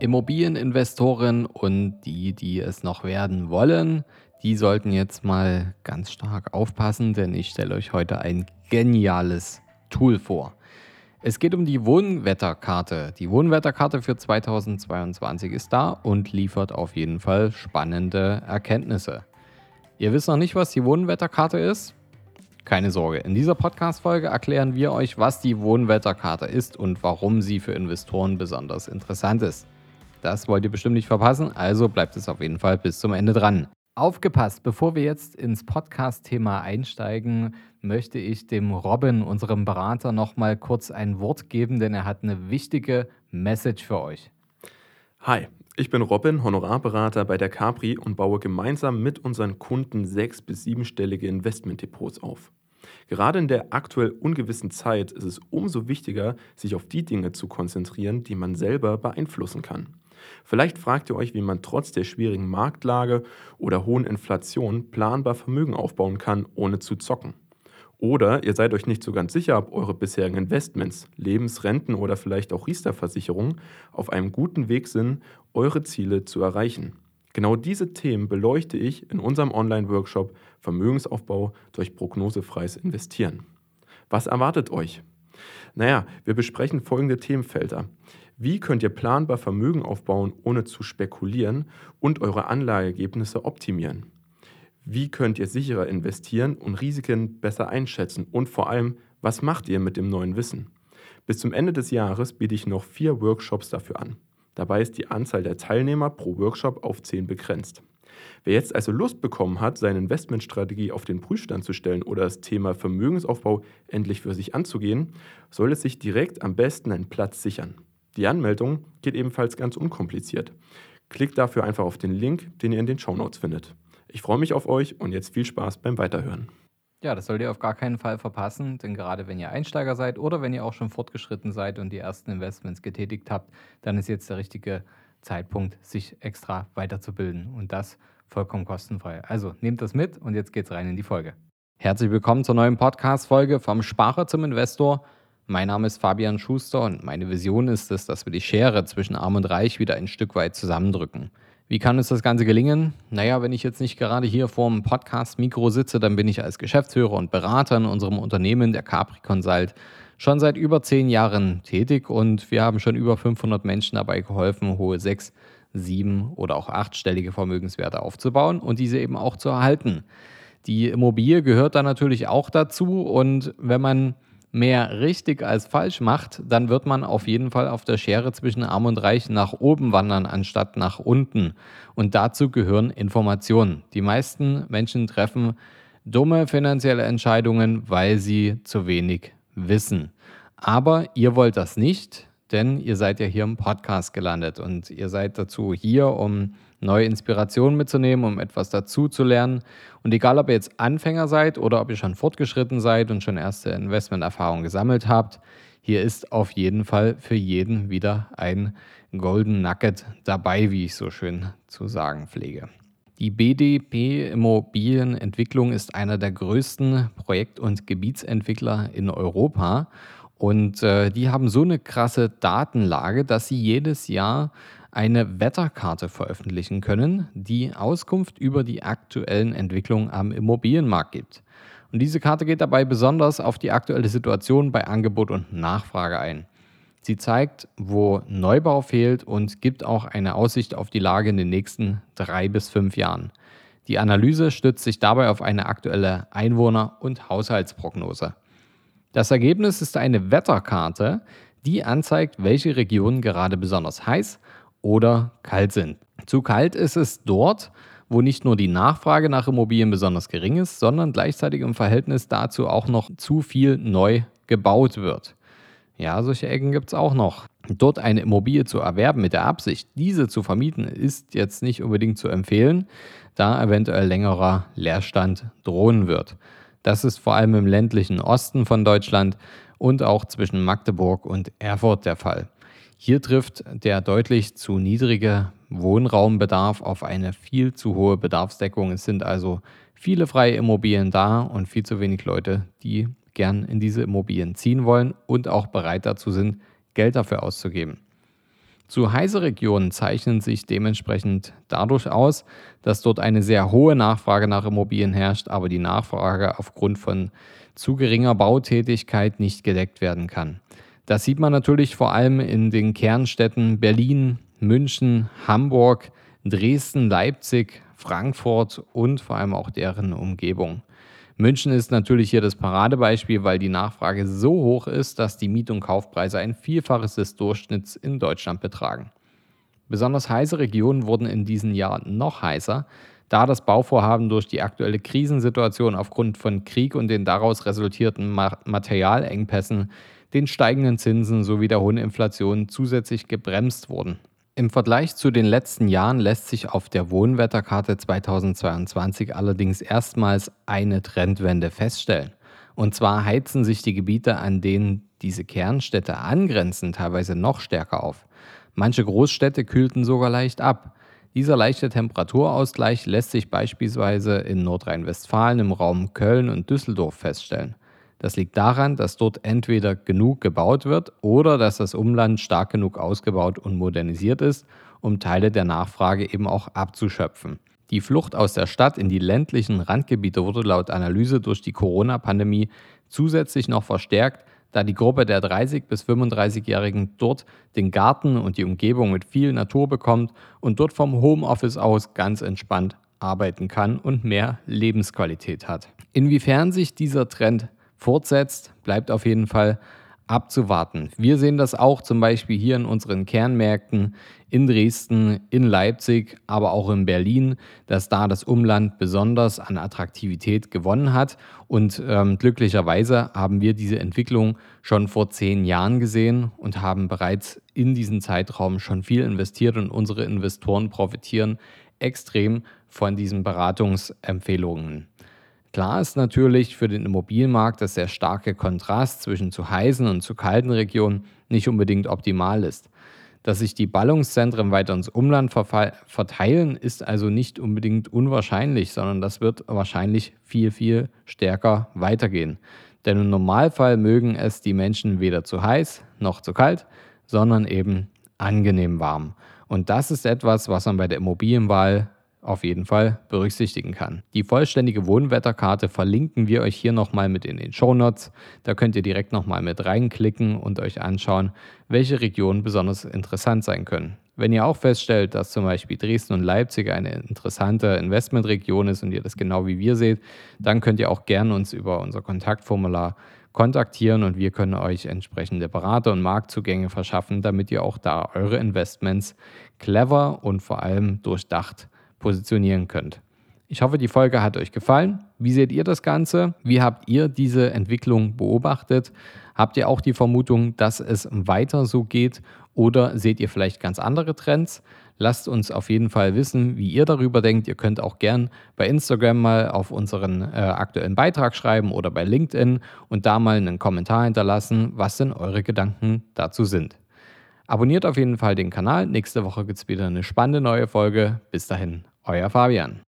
Immobilieninvestoren und die, die es noch werden wollen, die sollten jetzt mal ganz stark aufpassen, denn ich stelle euch heute ein geniales Tool vor. Es geht um die Wohnwetterkarte. Die Wohnwetterkarte für 2022 ist da und liefert auf jeden Fall spannende Erkenntnisse. Ihr wisst noch nicht, was die Wohnwetterkarte ist? Keine Sorge, in dieser Podcast-Folge erklären wir euch, was die Wohnwetterkarte ist und warum sie für Investoren besonders interessant ist. Das wollt ihr bestimmt nicht verpassen, also bleibt es auf jeden Fall bis zum Ende dran. Aufgepasst, bevor wir jetzt ins Podcast-Thema einsteigen, möchte ich dem Robin, unserem Berater, noch mal kurz ein Wort geben, denn er hat eine wichtige Message für euch. Hi, ich bin Robin, Honorarberater bei der Capri und baue gemeinsam mit unseren Kunden sechs- bis siebenstellige Investmentdepots auf. Gerade in der aktuell ungewissen Zeit ist es umso wichtiger, sich auf die Dinge zu konzentrieren, die man selber beeinflussen kann. Vielleicht fragt ihr euch, wie man trotz der schwierigen Marktlage oder hohen Inflation planbar Vermögen aufbauen kann, ohne zu zocken. Oder ihr seid euch nicht so ganz sicher, ob eure bisherigen Investments, Lebensrenten oder vielleicht auch Riester-Versicherungen auf einem guten Weg sind, eure Ziele zu erreichen. Genau diese Themen beleuchte ich in unserem Online-Workshop Vermögensaufbau durch prognosefreies Investieren. Was erwartet euch? Naja, wir besprechen folgende Themenfelder. Wie könnt ihr planbar Vermögen aufbauen, ohne zu spekulieren und eure Anlageergebnisse optimieren? Wie könnt ihr sicherer investieren und Risiken besser einschätzen? Und vor allem, was macht ihr mit dem neuen Wissen? Bis zum Ende des Jahres biete ich noch vier Workshops dafür an. Dabei ist die Anzahl der Teilnehmer pro Workshop auf zehn begrenzt. Wer jetzt also Lust bekommen hat, seine Investmentstrategie auf den Prüfstand zu stellen oder das Thema Vermögensaufbau endlich für sich anzugehen, soll es sich direkt am besten einen Platz sichern. Die Anmeldung geht ebenfalls ganz unkompliziert. Klickt dafür einfach auf den Link, den ihr in den Show Notes findet. Ich freue mich auf euch und jetzt viel Spaß beim Weiterhören. Ja, das solltet ihr auf gar keinen Fall verpassen, denn gerade wenn ihr Einsteiger seid oder wenn ihr auch schon fortgeschritten seid und die ersten Investments getätigt habt, dann ist jetzt der richtige Zeitpunkt, sich extra weiterzubilden und das vollkommen kostenfrei. Also nehmt das mit und jetzt geht's rein in die Folge. Herzlich willkommen zur neuen Podcast-Folge vom Sparer zum Investor. Mein Name ist Fabian Schuster und meine Vision ist es, dass wir die Schere zwischen Arm und Reich wieder ein Stück weit zusammendrücken. Wie kann uns das Ganze gelingen? Naja, wenn ich jetzt nicht gerade hier vorm Podcast-Mikro sitze, dann bin ich als Geschäftsführer und Berater in unserem Unternehmen, der Capri Consult, schon seit über zehn Jahren tätig und wir haben schon über 500 Menschen dabei geholfen, hohe sechs, sieben oder auch achtstellige Vermögenswerte aufzubauen und diese eben auch zu erhalten. Die Immobilie gehört da natürlich auch dazu und wenn man mehr richtig als falsch macht, dann wird man auf jeden Fall auf der Schere zwischen Arm und Reich nach oben wandern, anstatt nach unten. Und dazu gehören Informationen. Die meisten Menschen treffen dumme finanzielle Entscheidungen, weil sie zu wenig wissen. Aber ihr wollt das nicht, denn ihr seid ja hier im Podcast gelandet und ihr seid dazu hier, um neue Inspirationen mitzunehmen, um etwas dazu zu lernen. Und egal, ob ihr jetzt Anfänger seid oder ob ihr schon fortgeschritten seid und schon erste Investmenterfahrungen gesammelt habt, hier ist auf jeden Fall für jeden wieder ein Golden Nugget dabei, wie ich so schön zu sagen pflege. Die BDP Immobilienentwicklung ist einer der größten Projekt- und Gebietsentwickler in Europa. Und äh, die haben so eine krasse Datenlage, dass sie jedes Jahr eine Wetterkarte veröffentlichen können, die Auskunft über die aktuellen Entwicklungen am Immobilienmarkt gibt. Und diese Karte geht dabei besonders auf die aktuelle Situation bei Angebot und Nachfrage ein. Sie zeigt, wo Neubau fehlt und gibt auch eine Aussicht auf die Lage in den nächsten drei bis fünf Jahren. Die Analyse stützt sich dabei auf eine aktuelle Einwohner- und Haushaltsprognose. Das Ergebnis ist eine Wetterkarte, die anzeigt, welche Regionen gerade besonders heiß oder kalt sind. Zu kalt ist es dort, wo nicht nur die Nachfrage nach Immobilien besonders gering ist, sondern gleichzeitig im Verhältnis dazu auch noch zu viel neu gebaut wird. Ja, solche Ecken gibt es auch noch. Dort eine Immobilie zu erwerben mit der Absicht, diese zu vermieten, ist jetzt nicht unbedingt zu empfehlen, da eventuell längerer Leerstand drohen wird. Das ist vor allem im ländlichen Osten von Deutschland und auch zwischen Magdeburg und Erfurt der Fall. Hier trifft der deutlich zu niedrige Wohnraumbedarf auf eine viel zu hohe Bedarfsdeckung. Es sind also viele freie Immobilien da und viel zu wenig Leute, die gern in diese Immobilien ziehen wollen und auch bereit dazu sind, Geld dafür auszugeben. Zu heiße Regionen zeichnen sich dementsprechend dadurch aus, dass dort eine sehr hohe Nachfrage nach Immobilien herrscht, aber die Nachfrage aufgrund von zu geringer Bautätigkeit nicht gedeckt werden kann. Das sieht man natürlich vor allem in den Kernstädten Berlin, München, Hamburg, Dresden, Leipzig, Frankfurt und vor allem auch deren Umgebung. München ist natürlich hier das Paradebeispiel, weil die Nachfrage so hoch ist, dass die Miet- und Kaufpreise ein Vielfaches des Durchschnitts in Deutschland betragen. Besonders heiße Regionen wurden in diesen Jahren noch heißer, da das Bauvorhaben durch die aktuelle Krisensituation aufgrund von Krieg und den daraus resultierten Materialengpässen, den steigenden Zinsen sowie der hohen Inflation zusätzlich gebremst wurden. Im Vergleich zu den letzten Jahren lässt sich auf der Wohnwetterkarte 2022 allerdings erstmals eine Trendwende feststellen. Und zwar heizen sich die Gebiete, an denen diese Kernstädte angrenzen, teilweise noch stärker auf. Manche Großstädte kühlten sogar leicht ab. Dieser leichte Temperaturausgleich lässt sich beispielsweise in Nordrhein-Westfalen im Raum Köln und Düsseldorf feststellen. Das liegt daran, dass dort entweder genug gebaut wird oder dass das Umland stark genug ausgebaut und modernisiert ist, um Teile der Nachfrage eben auch abzuschöpfen. Die Flucht aus der Stadt in die ländlichen Randgebiete wurde laut Analyse durch die Corona-Pandemie zusätzlich noch verstärkt, da die Gruppe der 30- bis 35-Jährigen dort den Garten und die Umgebung mit viel Natur bekommt und dort vom Homeoffice aus ganz entspannt arbeiten kann und mehr Lebensqualität hat. Inwiefern sich dieser Trend fortsetzt, bleibt auf jeden Fall abzuwarten. Wir sehen das auch zum Beispiel hier in unseren Kernmärkten in Dresden, in Leipzig, aber auch in Berlin, dass da das Umland besonders an Attraktivität gewonnen hat. Und ähm, glücklicherweise haben wir diese Entwicklung schon vor zehn Jahren gesehen und haben bereits in diesem Zeitraum schon viel investiert und unsere Investoren profitieren extrem von diesen Beratungsempfehlungen. Klar ist natürlich für den Immobilienmarkt, dass der starke Kontrast zwischen zu heißen und zu kalten Regionen nicht unbedingt optimal ist. Dass sich die Ballungszentren weiter ins Umland verteilen, ist also nicht unbedingt unwahrscheinlich, sondern das wird wahrscheinlich viel, viel stärker weitergehen. Denn im Normalfall mögen es die Menschen weder zu heiß noch zu kalt, sondern eben angenehm warm. Und das ist etwas, was man bei der Immobilienwahl auf jeden Fall berücksichtigen kann. Die vollständige Wohnwetterkarte verlinken wir euch hier nochmal mit in den Shownotes. Da könnt ihr direkt nochmal mit reinklicken und euch anschauen, welche Regionen besonders interessant sein können. Wenn ihr auch feststellt, dass zum Beispiel Dresden und Leipzig eine interessante Investmentregion ist und ihr das genau wie wir seht, dann könnt ihr auch gerne uns über unser Kontaktformular kontaktieren und wir können euch entsprechende Berater und Marktzugänge verschaffen, damit ihr auch da eure Investments clever und vor allem durchdacht positionieren könnt. Ich hoffe, die Folge hat euch gefallen. Wie seht ihr das Ganze? Wie habt ihr diese Entwicklung beobachtet? Habt ihr auch die Vermutung, dass es weiter so geht oder seht ihr vielleicht ganz andere Trends? Lasst uns auf jeden Fall wissen, wie ihr darüber denkt. Ihr könnt auch gern bei Instagram mal auf unseren äh, aktuellen Beitrag schreiben oder bei LinkedIn und da mal einen Kommentar hinterlassen, was denn eure Gedanken dazu sind. Abonniert auf jeden Fall den Kanal. Nächste Woche gibt es wieder eine spannende neue Folge. Bis dahin, euer Fabian.